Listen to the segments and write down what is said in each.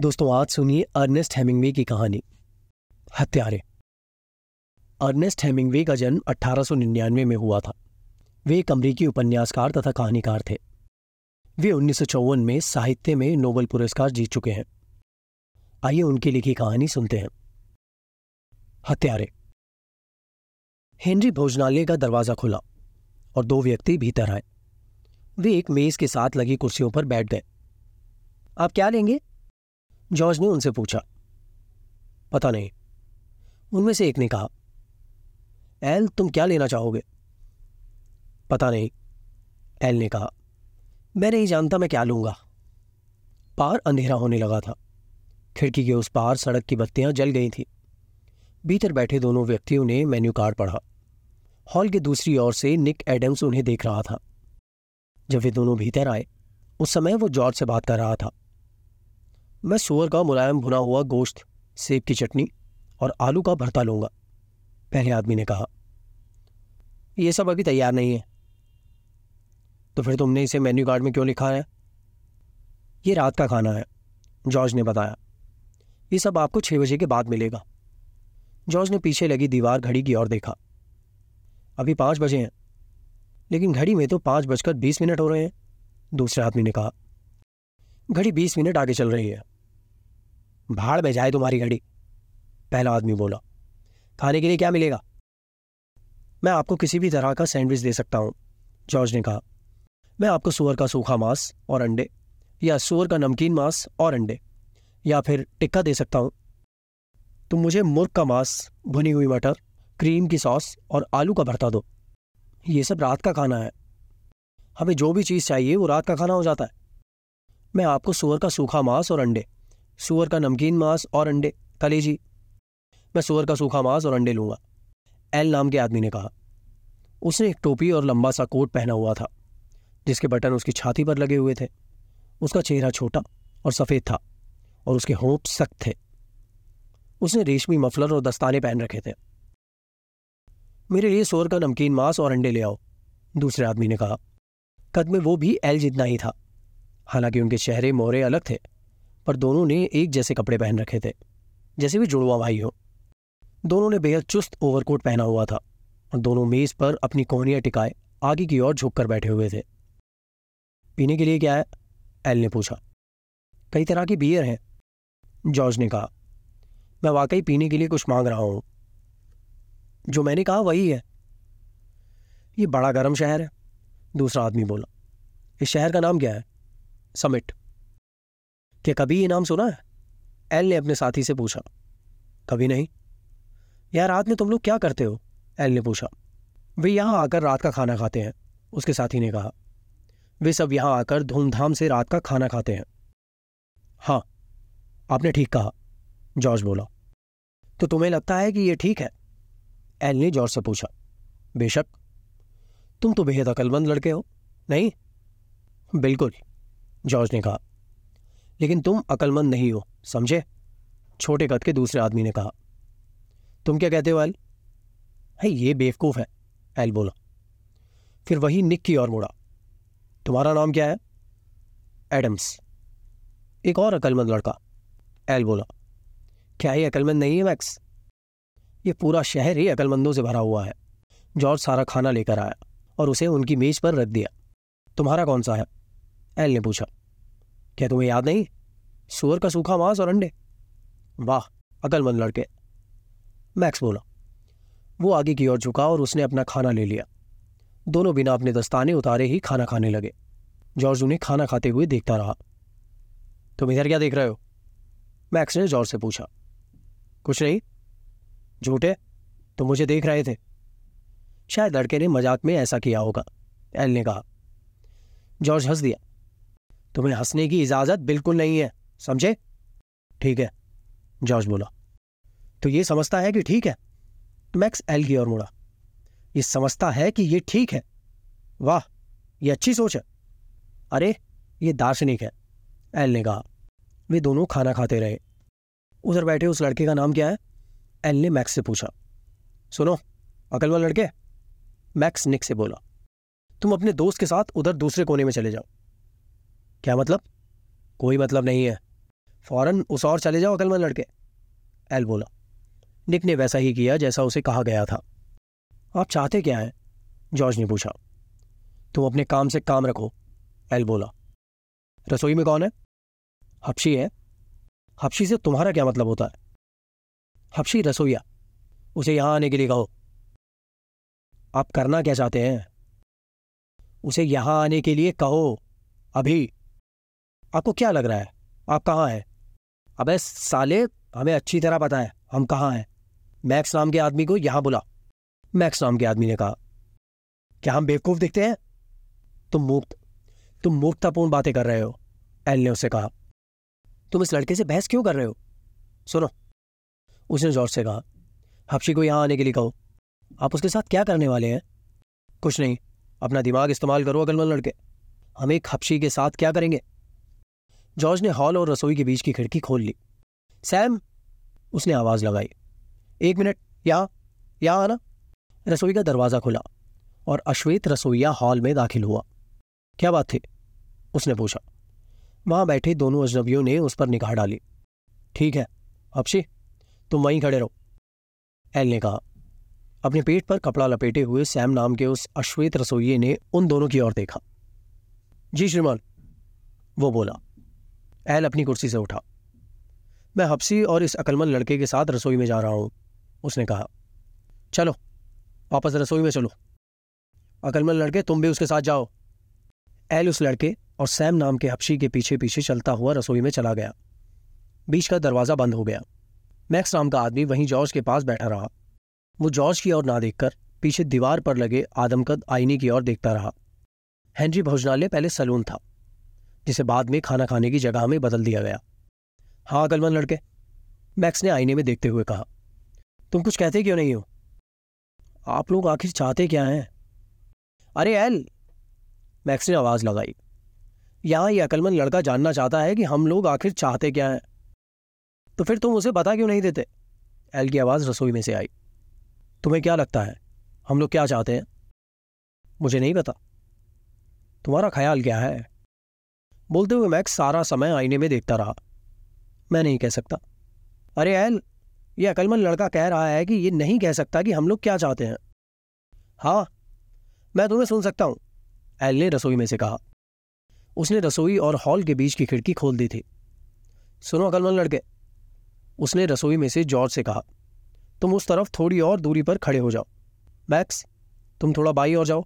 दोस्तों, आज सुनिए अर्नेस्ट हेमिंगवे की कहानी। हत्यारे। अर्नेस्ट हेमिंगवे का जन्म 1899 में हुआ था। वे एक अमरीकी उपन्यासकार तथा कहानीकार थे। वे उन्नीस सौ चौवन में साहित्य में नोबेल पुरस्कार जीत चुके हैं। आइए उनकी लिखी कहानी सुनते हैं। हत्यारे। हेनरी भोजनालय का दरवाज़ा खुला और दो व्यक्ति भीतर आए। वे एक मेज के साथ लगी कुर्सियों पर बैठ गए। आप क्या लेंगे? जॉर्ज ने उनसे पूछा, पता नहीं। उनमें से एक ने कहा, एल, तुम क्या लेना चाहोगे? पता नहीं, एल ने कहा, मैं नहीं जानता मैं क्या लूँगा। पार अंधेरा होने लगा था। खिड़की के उस पार सड़क की बत्तियाँ जल गई थी। भीतर बैठे दोनों व्यक्तियों ने मेन्यू कार्ड पढ़ा। हॉल के दूसरी ओर से निक एडम्स उन्हें देख रहा था। जब वे दोनों भीतर आए, उस समय वो जॉर्ज से बात कर रहा था। मैं सुअर का मुलायम भुना हुआ गोश्त, सेब की चटनी और आलू का भरता लूँगा, पहले आदमी ने कहा। यह सब अभी तैयार नहीं है। तो फिर तुमने इसे मेन्यू कार्ड में क्यों लिखा है? ये रात का खाना है, जॉर्ज ने बताया। ये सब आपको छह बजे के बाद मिलेगा। जॉर्ज ने पीछे लगी दीवार घड़ी की ओर देखा। अभी पाँच बजे हैं, लेकिन घड़ी में तो पाँच बजकर बीस मिनट हो रहे हैं, दूसरे आदमी ने कहा। घड़ी बीस मिनट आगे चल रही है। भाड़ में जाए तुम्हारी घड़ी, पहला आदमी बोला। खाने के लिए क्या मिलेगा? मैं आपको किसी भी तरह का सैंडविच दे सकता हूँ, जॉर्ज ने कहा। मैं आपको सुअर का सूखा मांस और अंडे, या सुअर का नमकीन मांस और अंडे, या फिर टिक्का दे सकता हूँ। तुम मुझे मुर्ग का मांस, भुनी हुई मटर, क्रीम की सॉस और आलू का भरता दो। ये सब रात का खाना है। हमें जो भी चीज़ चाहिए वो रात का खाना हो जाता है। मैं आपको सुअर का सूखा मांस और अंडे, सुअर का नमकीन मांस और अंडे कलेजी मैं सुअर का सूखा मांस और अंडे लूँगा, एल नाम के आदमी ने कहा। उसने एक टोपी और लंबा सा कोट पहना हुआ था, जिसके बटन उसकी छाती पर लगे हुए थे। उसका चेहरा छोटा और सफ़ेद था और उसके होंठ सख्त थे। उसने रेशमी मफलर और दस्ताने पहन रखे थे। मेरे लिए सोर का नमकीन मांस और अंडे ले आओ, दूसरे आदमी ने कहा। कद में वो भी एल जितना ही था। हालाँकि उनके चेहरे मोहरे अलग थे, पर दोनों ने एक जैसे कपड़े पहन रखे थे, जैसे भी जुड़वा भाई हो। दोनों ने बेहद चुस्त ओवरकोट पहना हुआ था, और दोनों मेज पर अपनी कोहनियाँ टिकाए, आगे की ओर झुककर बैठे हुए थे। पीने के लिए क्या है? एल ने पूछा। कई तरह की बियर हैं, जॉर्ज ने कहा। मैं वाकई पीने के लिए कुछ मांग रहा हूँ। जो मैंने कहा वही है। ये बड़ा गर्म शहर है, दूसरा आदमी बोला। इस शहर का नाम क्या है? समिट क्या कभी ये नाम सुना है? एल ने अपने साथी से पूछा। कभी नहीं। यार, रात में तुम लोग क्या करते हो? एल ने पूछा। वे यहाँ आकर रात का खाना खाते हैं, उसके साथी ने कहा। वे सब यहाँ आकर धूमधाम से रात का खाना खाते हैं। हाँ आपने ठीक कहा, जॉर्ज बोला। तो तुम्हें लगता है कि यह ठीक है? एल ने जॉर्ज से पूछा। बेशक। तुम तो बेहद अकलमंद लड़के हो, नहीं? बिल्कुल। जॉर्ज ने कहा, लेकिन तुम अकलमंद नहीं हो, समझे? छोटे कद के दूसरे आदमी ने कहा, तुम क्या कहते हो, एल? है ये बेवकूफ़ है, एल बोला। फिर वही निक की ओर मुड़ा। तुम्हारा नाम क्या है? एडम्स। एक और अकलमंद लड़का, एल बोला। क्या ये अकलमंद नहीं है, मैक्स? ये पूरा शहर ही अकलमंदों से भरा हुआ है। जॉर्ज सारा खाना लेकर आया और उसे उनकी मेज पर रख दिया। तुम्हारा कौन सा है? एल ने पूछा। क्या तुम्हें याद नहीं? सुअर का सूखा मांस और अंडे। वाह, अकलमंद लड़के। मैक्स बोला, वो आगे की ओर झुका और उसने अपना खाना ले लिया। दोनों बिना अपने दस्ताने उतारे ही खाना खाने लगे। जॉर्ज उन्हें खाना खाते हुए देखता रहा। तुम इधर क्या देख रहे हो? मैक्स ने जॉर्ज से पूछा। कुछ नहीं। झूठे? तो मुझे देख रहे थे। शायद लड़के ने मज़ाक में ऐसा किया होगा, एल ने कहा। जॉर्ज हंस दिया। तुम्हें हंसने की इजाज़त बिल्कुल नहीं है, समझे? ठीक है। जॉर्ज बोला तो ये समझता है कि ठीक है? मैक्स एल की ओर मुड़ा, ये समझता है कि ये ठीक है। वाह, ये अच्छी सोच है। अरे, ये दार्शनिक है, एल ने कहा। वे दोनों खाना खाते रहे। उधर बैठे उस लड़के का नाम क्या है? एल ने मैक्स से पूछा, सुनो, अकलमंद लड़के? मैक्स निक से बोला, तुम अपने दोस्त के साथ उधर दूसरे कोने में चले जाओ। क्या मतलब? कोई मतलब नहीं है। फ़ौरन उस और चले जाओ अकलमंद लड़के। एल बोला, निक ने वैसा ही किया जैसा उसे कहा गया था। आप चाहते क्या हैं? जॉर्ज ने पूछा। तुम अपने काम से काम रखो, एल बोला। रसोई में कौन है? हपशी है। हपशी से तुम्हारा क्या मतलब होता है? हपशी रसोईया। उसे यहाँ आने के लिए कहो। आप करना क्या चाहते हैं? उसे यहाँ आने के लिए कहो, अभी। आपको क्या लग रहा है? आप कहाँ हैं? अबे साले, हमें अच्छी तरह पता है, हम कहाँ हैं? मैक्स नाम के आदमी को यहाँ बुला। मैक्स नाम के आदमी ने कहा, क्या हम बेवकूफ़ दिखते हैं? तुम मुक्त तुम मूर्खतापूर्ण बातें कर रहे हो, एल ने उसे कहा। तुम इस लड़के से बहस क्यों कर रहे हो? सुनो। उसने ज़ोर से कहा, हफ्शी को यहाँ आने के लिए कहो। आप उसके साथ क्या करने वाले हैं? कुछ नहीं, अपना दिमाग इस्तेमाल करो अगलमल लड़के। हम एक हफ्शी के साथ क्या करेंगे? जॉर्ज ने हॉल और रसोई के बीच की खिड़की खोल ली। सैम, उसने आवाज़ लगाई। एक मिनट यहाँ यहाँ आना। रसोई का दरवाज़ा खुला और अश्वेत रसोईया हॉल में दाखिल हुआ। क्या बात थी? उसने पूछा। वहाँ बैठे दोनों अजनबियों ने उस पर निगाह डाली। ठीक है अक्षी तुम वहीं खड़े रहो, एल ने कहा। अपने पेट पर कपड़ा लपेटे हुए सैम नाम के उस अश्वेत रसोइये ने उन दोनों की ओर देखा। जी, श्रीमान, वो बोला। एल अपनी कुर्सी से उठा। मैं हफ्सी और इस अकलमंद लड़के के साथ रसोई में जा रहा हूँ, उसने कहा। चलो, वापस रसोई में चलो। अकलमंद लड़के, तुम भी उसके साथ जाओ। एल उस लड़के और सैम नाम के हफ्शी के पीछे पीछे चलता हुआ रसोई में चला गया। बीच का दरवाज़ा बंद हो गया। मैक्स नाम का आदमी वहीं जॉर्ज के पास बैठा रहा। वो जॉर्ज की ओर ना देखकर पीछे दीवार पर लगे आदमकद आईने की ओर देखता रहा। हेनरी भोजनालय पहले सलून था। जिसे बाद में खाना खाने की जगह में बदल दिया गया। हाँ अकलमंद लड़के, मैक्स ने आईने में देखते हुए कहा, तुम कुछ कहते क्यों नहीं हो? आप लोग आखिर चाहते क्या हैं? अरे, एल! मैक्स ने आवाज़ लगाई। यहाँ यह अकलमंद लड़का जानना चाहता है कि हम लोग आखिर चाहते क्या हैं। तो फिर तुम उसे बता क्यों नहीं देते? एल की आवाज़ रसोई में से आई। तुम्हें क्या लगता है? हम लोग क्या चाहते हैं? मुझे नहीं पता। तुम्हारा ख्याल क्या है? बोलते हुए मैक्स सारा समय आईने में देखता रहा। मैं नहीं कह सकता। अरे एल, ये अकलमंद लड़का कह रहा है कि ये नहीं कह सकता कि हम लोग क्या चाहते हैं। हाँ मैं तुम्हें सुन सकता हूँ, एल ने रसोई में से कहा। उसने रसोई और हॉल के बीच की खिड़की खोल दी थी। सुनो अकलमंद लड़के, उसने रसोई में से जॉर्ज से कहा। तुम उस तरफ़ थोड़ी और दूरी पर खड़े हो जाओ। मैक्स, तुम थोड़ा बाई और जाओ।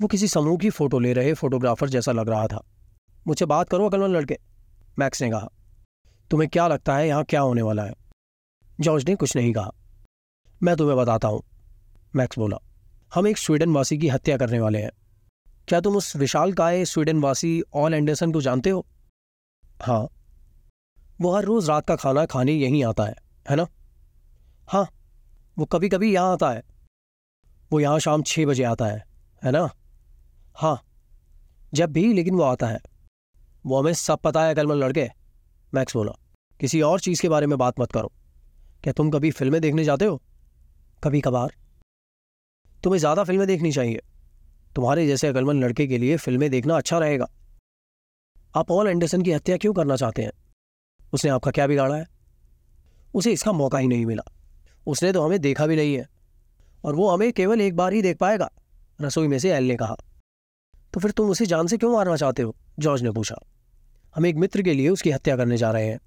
वो किसी समूह की फ़ोटो ले रहे फोटोग्राफर जैसा लग रहा था। मुझसे बात करो अकलमंद लड़के। मैक्स ने कहा, तुम्हें क्या लगता है यहाँ क्या होने वाला है? जॉर्ज ने कुछ नहीं कहा। मैं तुम्हें बताता हूँ, मैक्स बोला। हम एक स्वीडन वासी की हत्या करने वाले हैं। क्या तुम उस विशाल काय स्वीडन वासी ऑल एंडरसन को जानते हो? हाँ। वो हर रोज रात का खाना खाने यहीं आता है है ना? हाँ। वो कभी कभी यहाँ आता है। वो यहाँ शाम छह बजे आता है है ना? हाँ। जब भी, लेकिन वो आता है। वो हमें सब पता है कलमल लड़के मैक्स बोला, किसी और चीज़ के बारे में बात मत करो। क्या तुम कभी फ़िल्में देखने जाते हो? कभी कभार। तुम्हें ज़्यादा फ़िल्में देखनी चाहिए। तुम्हारे जैसे अकलमंद लड़के के लिए फ़िल्में देखना अच्छा रहेगा। आप ऑल एंडरसन की हत्या क्यों करना चाहते हैं? उसने आपका क्या बिगाड़ा है? उसे इसका मौका ही नहीं मिला। उसने तो हमें देखा भी नहीं है। और वो हमें केवल एक बार ही देख पाएगा, रसोई में से एल ने कहा। तो फिर तुम उसे जान से क्यों मारना चाहते हो? जॉर्ज ने पूछा। हम एक मित्र के लिए उसकी हत्या करने जा रहे हैं,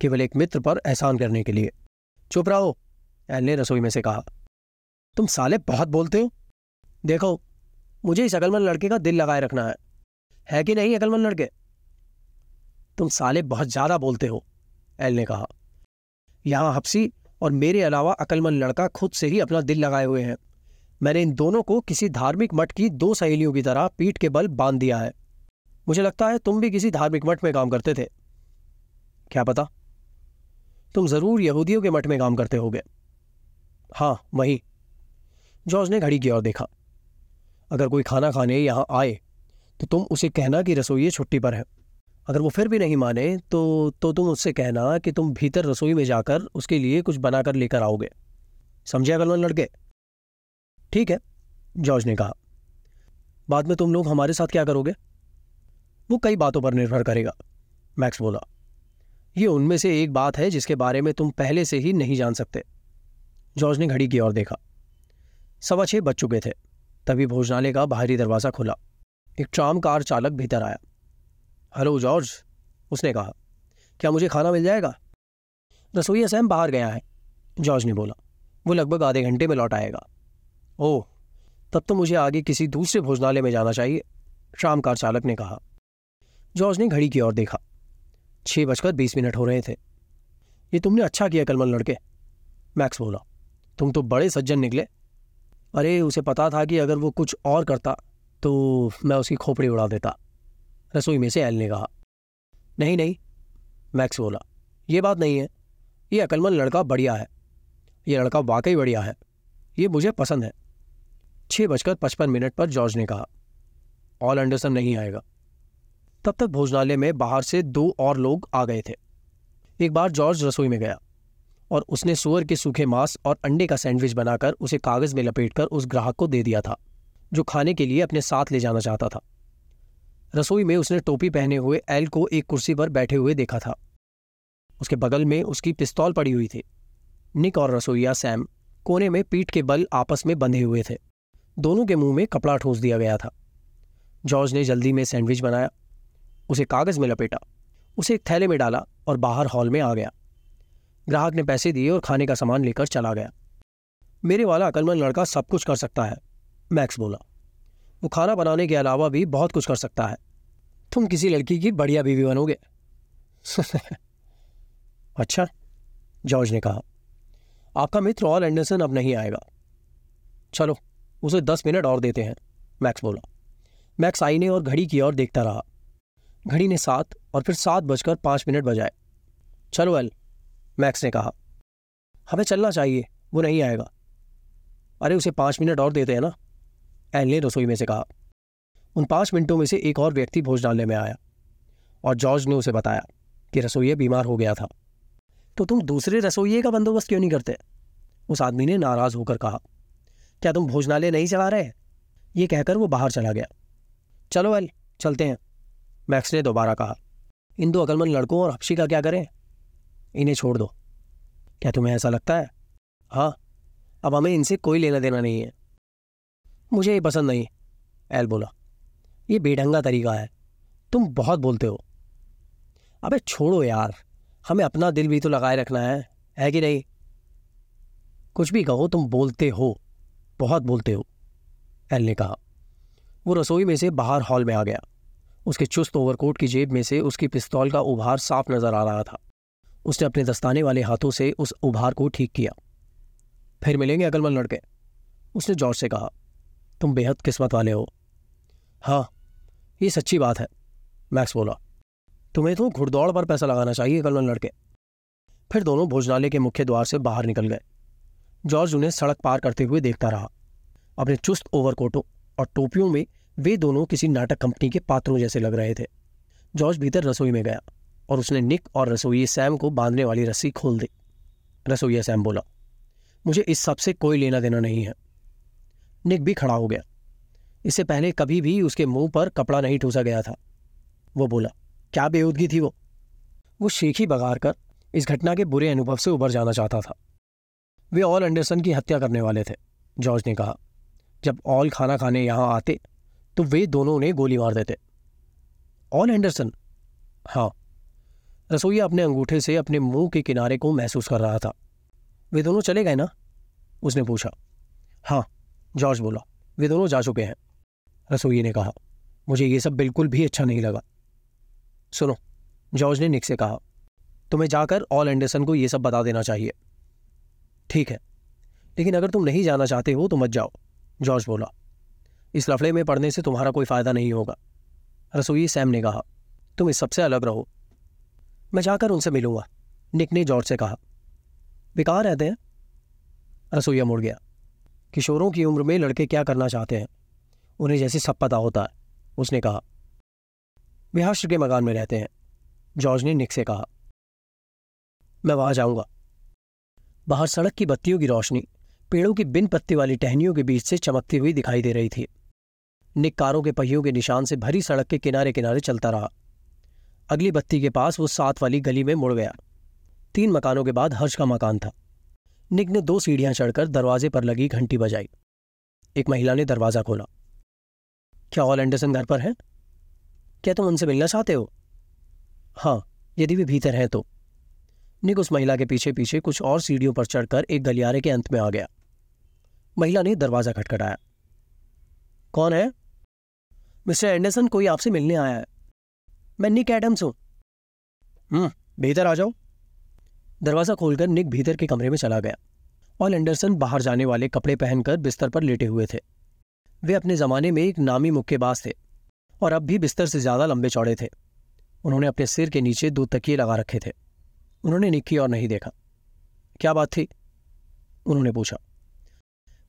केवल एक मित्र पर एहसान करने के लिए। चुप रहो, एल ने रसोई में से कहा। तुम साले बहुत बोलते हो। देखो, मुझे इस अकलमंद लड़के का दिल लगाए रखना है। है कि नहीं अकलमंद लड़के? तुम साले बहुत ज़्यादा बोलते हो, एल ने कहा। यहाँ हफ्सी और मेरे अलावा अकलमंद लड़का खुद से ही अपना दिल लगाए हुए हैं। मैंने इन दोनों को किसी धार्मिक मठ की दो सहेलियों की तरह पीठ के बल बाँध दिया है। मुझे लगता है तुम भी किसी धार्मिक मठ में काम करते थे। क्या पता? तुम ज़रूर यहूदियों के मठ में काम करते होगे। हाँ वही। जॉर्ज ने घड़ी की ओर देखा। अगर कोई खाना खाने यहाँ आए तो तुम उसे कहना कि रसोई छुट्टी पर है। अगर वो फिर भी नहीं माने तो तो तुम उससे कहना कि तुम भीतर रसोई में जाकर उसके लिए कुछ बनाकर लेकर आओगे। समझे अगलवन लड़के? ठीक है, जॉर्ज ने कहा। बाद में तुम लोग हमारे साथ क्या करोगे? वो कई बातों पर निर्भर करेगा। मैक्स बोला, ये उनमें से एक बात है जिसके बारे में तुम पहले से ही नहीं जान सकते। जॉर्ज ने घड़ी की ओर देखा। सवा छह बज चुके थे, तभी भोजनालय का बाहरी दरवाज़ा खुला। एक ट्राम कार चालक भीतर आया। हेलो जॉर्ज, उसने कहा, क्या मुझे खाना मिल जाएगा? रसोई सैम बाहर गया है, जॉर्ज ने बोला। वो लगभग आधे घंटे में लौट आएगा। ओह, तब तो मुझे आगे किसी दूसरे भोजनालय में जाना चाहिए शाम कार चालक ने कहा। जॉर्ज ने घड़ी की ओर देखा। छह बजकर बीस मिनट हो रहे थे। ये तुमने अच्छा किया कलमल लड़के, मैक्स बोला। तुम तो बड़े सज्जन निकले। अरे, उसे पता था कि अगर वो कुछ और करता तो मैं उसकी खोपड़ी उड़ा देता। रसोई में से एल ने कहा। नहीं नहीं, मैक्स बोला। ये बात नहीं है। ये अकलमंद लड़का बढ़िया है। ये लड़का वाकई बढ़िया है। ये मुझे पसंद है। छः बजकर पचपन मिनट पर जॉर्ज ने कहा। ऑल एंडरसन नहीं आएगा। तब तक भोजनालय में बाहर से दो और लोग आ गए थे। एक बार जॉर्ज रसोई में गया और उसने सुअर के सूखे मांस और अंडे का सैंडविच बनाकर उसे कागज़ में लपेटकर उस ग्राहक को दे दिया था, जो खाने के लिए अपने साथ ले जाना चाहता था। रसोई में उसने टोपी पहने हुए एल को एक कुर्सी पर बैठे हुए देखा था। उसके बगल में उसकी पिस्तौल पड़ी हुई थी। निक और रसोईया सैम कोने में पीठ के बल आपस में बंधे हुए थे। दोनों के मुँह में कपड़ा ठोस दिया गया था। जॉर्ज ने जल्दी में सैंडविच बनाया उसे कागज़ में लपेटा, उसे एक थैले में डाला और बाहर हॉल में आ गया। ग्राहक ने पैसे दिए और खाने का सामान लेकर चला गया। मेरे वाला अकलमंद लड़का सब कुछ कर सकता है, मैक्स बोला। वो खाना बनाने के अलावा भी बहुत कुछ कर सकता है। तुम किसी लड़की की बढ़िया बीवी बनोगे। अच्छा जॉर्ज ने कहा। आपका मित्र ऑल एंडरसन अब नहीं आएगा। चलो, उसे दस मिनट और देते हैं, मैक्स बोला। मैक्स आईने और घड़ी की ओर देखता रहा। घड़ी ने सात और फिर सात बजकर पाँच मिनट बजाए। चलो एल, मैक्स ने कहा। हमें चलना चाहिए, वो नहीं आएगा। अरे उसे पाँच मिनट और देते हैं ना? एल ने रसोई में से कहा। उन पाँच मिनटों में से एक और व्यक्ति भोजनालय में आया और जॉर्ज ने उसे बताया कि रसोइया बीमार हो गया था। तो तुम दूसरे रसोइये का बंदोबस्त क्यों नहीं करते? उस आदमी ने नाराज़ होकर कहा। क्या तुम भोजनालय नहीं चला रहे? ये कहकर वो बाहर चला गया। चलो एल, चलते हैं। मैक्स ने दोबारा कहा, इन दो अकलमंद लड़कों और हफ्शी का क्या करें? इन्हें छोड़ दो। क्या तुम्हें ऐसा लगता है? हाँ अब हमें इनसे कोई लेना देना नहीं है। मुझे ये पसंद नहीं, एल बोला। ये बेढंगा तरीका है। तुम बहुत बोलते हो। अबे छोड़ो यार, हमें अपना दिल भी तो लगाए रखना है है कि नहीं? कुछ भी कहो, तुम बोलते हो, बहुत बोलते हो, एल ने कहा। वो रसोई में से बाहर हॉल में आ गया। उसके चुस्त ओवरकोट की जेब में से उसकी पिस्तौल का उभार साफ़ नज़र आ रहा था। उसने अपने दस्ताने वाले हाथों से उस उभार को ठीक किया। फिर मिलेंगे अकलमंद लड़के, उसने जॉर्ज से कहा। तुम बेहद किस्मत वाले हो। हाँ ये सच्ची बात है, मैक्स बोला। तुम्हें तो घुड़दौड़ पर पैसा लगाना चाहिए अकलमंद लड़के। फिर दोनों भोजनालय के मुख्य द्वार से बाहर निकल गए। जॉर्ज उन्हें सड़क पार करते हुए देखता रहा। अपने चुस्त ओवरकोटों और टोपियों में वे दोनों किसी नाटक कंपनी के पात्रों जैसे लग रहे थे। जॉर्ज भीतर रसोई में गया और उसने निक और रसोई सैम को बांधने वाली रस्सी खोल दी। रसोईया सैम बोला, मुझे इस सबसे कोई लेना देना नहीं है। निक भी खड़ा हो गया। इससे पहले कभी भी उसके मुँह पर कपड़ा नहीं ठूसा गया था। वो बोला, क्या बेहूदगी थी वो? वो शेखी बगार कर इस घटना के बुरे अनुभव से उबर जाना चाहता था। वे ऑल एंडरसन की हत्या करने वाले थे, जॉर्ज ने कहा। जब ऑल खाना खाने यहाँ आते तो वे दोनों ने गोली मार देते। ऑल एंडरसन? हाँ। रसोईया अपने अंगूठे से अपने मुँह के किनारे को महसूस कर रहा था। वे दोनों चले गए ना? उसने पूछा। हाँ जॉर्ज बोला। वे दोनों जा चुके हैं। रसोई ने कहा। मुझे ये सब बिल्कुल भी अच्छा नहीं लगा। सुनो, जॉर्ज ने निक से कहा। तुम्हें जाकर ऑल एंडरसन को यह सब बता देना चाहिए। ठीक है। लेकिन अगर तुम नहीं जाना चाहते हो तो मत जाओ, जॉर्ज बोला। इस लफड़े में पढ़ने से तुम्हारा कोई फ़ायदा नहीं होगा। रसोई सैम ने कहा, तुम इस सबसे अलग रहो। मैं जाकर उनसे मिलूँगा, निक ने जॉर्ज से कहा। वे कहाँ रहते हैं? रसोईया मुड़ गया। किशोरों की उम्र में लड़के क्या करना चाहते हैं? उन्हें जैसे सब पता होता है, उसने कहा। वे के मकान में रहते हैं, जॉर्ज ने निक से कहा। मैं वहाँ जाऊँगा। बाहर सड़क की बत्तियों की रोशनी, पेड़ों की बिन पत्ती वाली टहनियों के बीच से चमकती हुई दिखाई दे रही थी। निक कारों के पहियों के निशान से भरी सड़क के किनारे किनारे चलता रहा। अगली बत्ती के पास वो सात वाली गली में मुड़ गया। तीन मकानों के बाद हर्ष का मकान था। निक ने दो सीढ़ियाँ चढ़कर दरवाजे पर लगी घंटी बजाई। एक महिला ने दरवाज़ा खोला। क्या ऑल एंडरसन घर पर है? क्या तुम उनसे मिलना चाहते हो? हाँ यदि वे भीतर हैं तो। निक उस महिला के पीछे पीछे कुछ और सीढ़ियों पर चढ़कर एक गलियारे के अंत में आ गया। महिला ने दरवाज़ा खटखटाया। कौन है? मिस्टर एंडरसन कोई आपसे मिलने आया है। मैं निक एडम्स हूँ। हम्म भीतर आ जाओ। दरवाज़ा खोलकर निक भीतर के कमरे में चला गया और एंडरसन बाहर जाने वाले कपड़े पहनकर बिस्तर पर लेटे हुए थे। वे अपने जमाने में एक नामी मुक्केबाज थे और अब भी बिस्तर से ज़्यादा लंबे चौड़े थे। उन्होंने अपने सिर के नीचे दो तकिए लगा रखे थे। उन्होंने निक की और नहीं देखा। क्या बात थी? उन्होंने पूछा।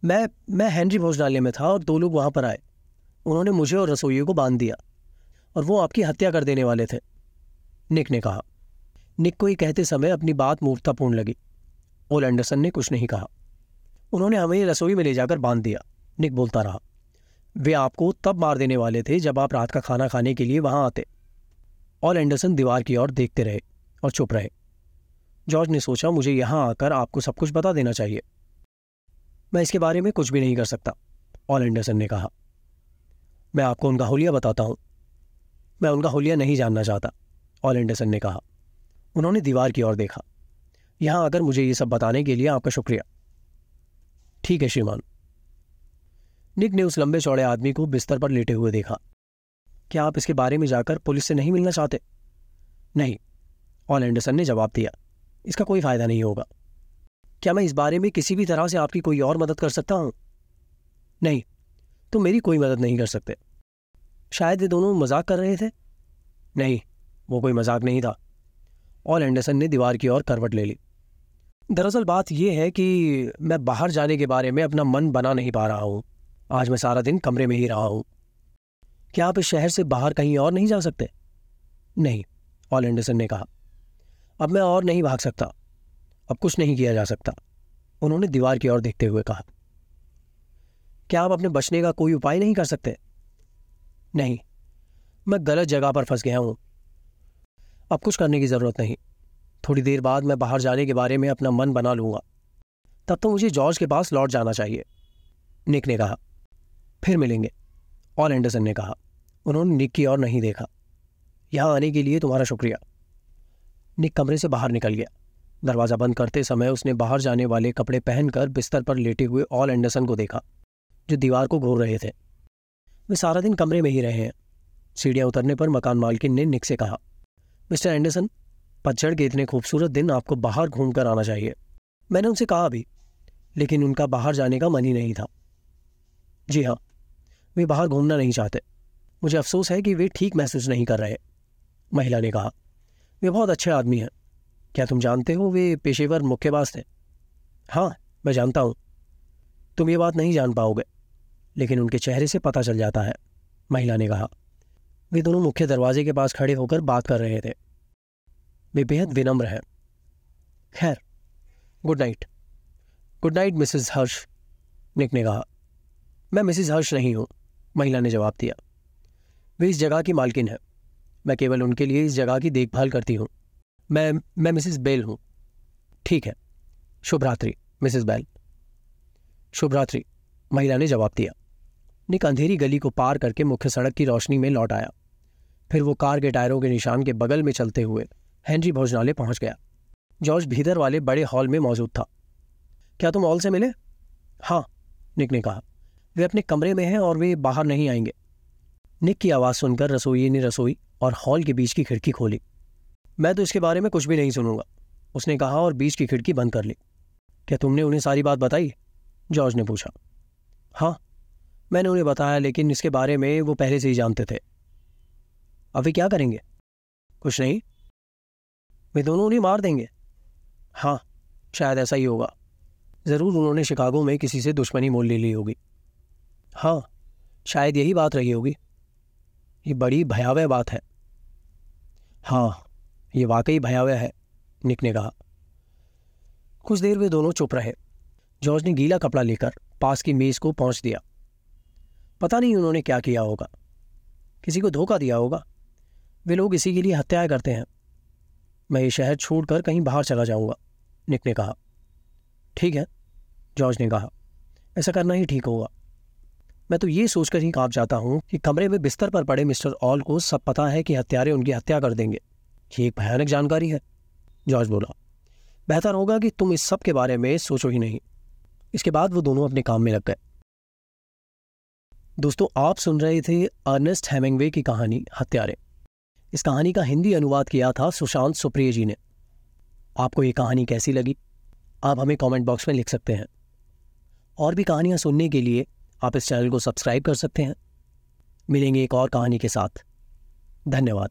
मैं मैं हेनरी भोजनालय में था और दो लोग वहाँ पर आए। उन्होंने मुझे और रसोइयों को बाँध दिया और वो आपकी हत्या कर देने वाले थे, निक ने कहा। निक को ये कहते समय अपनी बात मूर्तापूर्ण लगी ओल एंडरसन ने कुछ नहीं कहा। उन्होंने हमें रसोई में ले जाकर बाँध दिया, निक बोलता रहा। वे आपको तब मार देने वाले थे जब आप रात का खाना खाने के लिए वहाँ आते। ऑल एंडरसन दीवार की ओर देखते रहे और चुप रहे। जॉर्ज ने सोचा, मुझे यहाँ आकर आपको सब कुछ बता देना चाहिए। मैं इसके बारे में कुछ भी नहीं कर सकता ऑल एंडरसन ने कहा। मैं आपको उनका होलिया बताता हूँ। मैं उनका होलिया नहीं जानना चाहता ऑल एंडरसन ने कहा। उन्होंने दीवार की ओर देखा। यहाँ आकर मुझे ये सब बताने के लिए आपका शुक्रिया। ठीक है, श्रीमान। निक ने उस लंबे चौड़े आदमी को बिस्तर पर लेटे हुए देखा। क्या आप इसके बारे में जाकर पुलिस से नहीं मिलना चाहते? नहीं ऑल एंडरसन ने जवाब दिया। इसका कोई फ़ायदा नहीं होगा। क्या मैं इस बारे में किसी भी तरह से आपकी कोई और मदद कर सकता हूँ? नहीं तुम मेरी कोई मदद नहीं कर सकते। शायद ये दोनों मज़ाक कर रहे थे? नहीं, वो कोई मज़ाक नहीं था। ऑल एंडरसन ने दीवार की ओर करवट ले ली। दरअसल बात यह है कि मैं बाहर जाने के बारे में अपना मन बना नहीं पा रहा हूँ। आज मैं सारा दिन कमरे में ही रहा हूँ। क्या आप इस शहर से बाहर कहीं और नहीं जा सकते? नहीं ऑल एंडरसन ने कहा। अब मैं और नहीं भाग सकता। अब कुछ नहीं किया जा सकता। उन्होंने दीवार की ओर देखते हुए कहा। क्या आप अपने बचने का कोई उपाय नहीं कर सकते? नहीं। मैं गलत जगह पर फंस गया हूँ। अब कुछ करने की ज़रूरत नहीं। थोड़ी देर बाद मैं बाहर जाने के बारे में अपना मन बना लूँगा। तब तो मुझे जॉर्ज के पास लौट जाना चाहिए। निक ने कहा। फिर मिलेंगे। ऑल एंडरसन ने कहा। उन्होंने निक की ओर नहीं देखा। यहाँ आने के लिए तुम्हारा शुक्रिया। निक कमरे से बाहर निकल गया। दरवाज़ा बंद करते समय उसने बाहर जाने वाले कपड़े पहनकर बिस्तर पर लेटे हुए ऑल एंडरसन को देखा। जो दीवार को घोर रहे थे। वे सारा दिन कमरे में ही रहे हैं। सीढ़ियाँ उतरने पर मकान मालकिन ने निक से कहा, मिस्टर एंडरसन, पतझड़ के इतने खूबसूरत दिन आपको बाहर घूम कर आना चाहिए। मैंने उनसे कहा अभी लेकिन उनका बाहर जाने का मन ही नहीं था। जी हाँ वे बाहर घूमना नहीं चाहते। मुझे अफसोस है कि वे ठीक महसूस नहीं कर रहे। महिला ने कहा, वे बहुत अच्छे आदमी हैं। क्या तुम जानते हो वे पेशेवर मुक्केबाज थे? हाँ मैं जानता हूँ। तुम ये बात नहीं जान पाओगे। लेकिन उनके चेहरे से पता चल जाता है, महिला ने कहा। वे दोनों मुख्य दरवाजे के पास खड़े होकर बात कर रहे थे। वे बेहद विनम्र हैं। खैर, good night. Good night Mrs Harsh, Nick ने कहा। मैं मिसिज हर्ष नहीं हूँ, महिला ने जवाब दिया। वे इस जगह की मालकिन है। मैं केवल उनके लिए इस जगह की देखभाल करती हूँ। मैं मैं मिसिस बेल हूँ। ठीक है। शुभ रात्रि मिसिस बेल। शुभ रात्रि महिला ने जवाब दिया। निक अंधेरी गली को पार करके मुख्य सड़क की रोशनी में लौट आया। फिर वो कार के टायरों के निशान के बगल में चलते हुए हेनरी भोजनालय पहुँच गया। जॉर्ज भीतर वाले बड़े हॉल में मौजूद था। क्या तुम हॉल से मिले? हाँ निक ने कहा। वे अपने कमरे में हैं और वे बाहर नहीं आएँगे। निक की आवाज़ सुनकर रसोई ने रसोई और हॉल के बीच की खिड़की खोली। मैं तो इसके बारे में कुछ भी नहीं सुनूँगा, उसने कहा और बीच की खिड़की बंद कर ली। क्या तुमने उन्हें सारी बात बताई? जॉर्ज ने पूछा। हाँ मैंने उन्हें बताया, लेकिन इसके बारे में वो पहले से ही जानते थे। वे क्या करेंगे? कुछ नहीं। वे दोनों उन्हें मार देंगे। हाँ शायद ऐसा ही होगा। ज़रूर उन्होंने शिकागो में किसी से दुश्मनी मोल ले ली होगी। हाँ शायद यही बात रही होगी। ये बड़ी भयावह बात है। हाँ ये वाकई भयावह है, निक ने कहा। कुछ देर वे दोनों चुप रहे। जॉर्ज ने गीला कपड़ा लेकर पास की मेज को पहुँच दिया। पता नहीं उन्होंने क्या किया होगा। किसी को धोखा दिया होगा। वे लोग इसी के लिए हत्याएँ करते हैं। मैं ये शहर छोड़कर कहीं बाहर चला जाऊँगा, निक ने कहा। ठीक है, जॉर्ज ने कहा। ऐसा करना ही ठीक होगा। मैं तो ये सोचकर ही काँप जाता हूँ कि कमरे में बिस्तर पर पड़े मिस्टर ऑल को सब पता है कि हत्यारे उनकी हत्या कर देंगे। ये एक भयानक जानकारी है, जॉर्ज बोला। बेहतर होगा कि तुम इस सब के बारे में सोचो ही नहीं। इसके बाद वो दोनों अपने काम में लग गए। दोस्तों, आप सुन रहे थे अर्नेस्ट हेमिंगवे की कहानी, हत्यारे। इस कहानी का हिंदी अनुवाद किया था सुशांत सुप्रिय जी ने। आपको ये कहानी कैसी लगी? आप हमें कमेंट बॉक्स में लिख सकते हैं। और भी कहानियाँ सुनने के लिए आप इस चैनल को सब्सक्राइब कर सकते हैं। मिलेंगे एक और कहानी के साथ। धन्यवाद।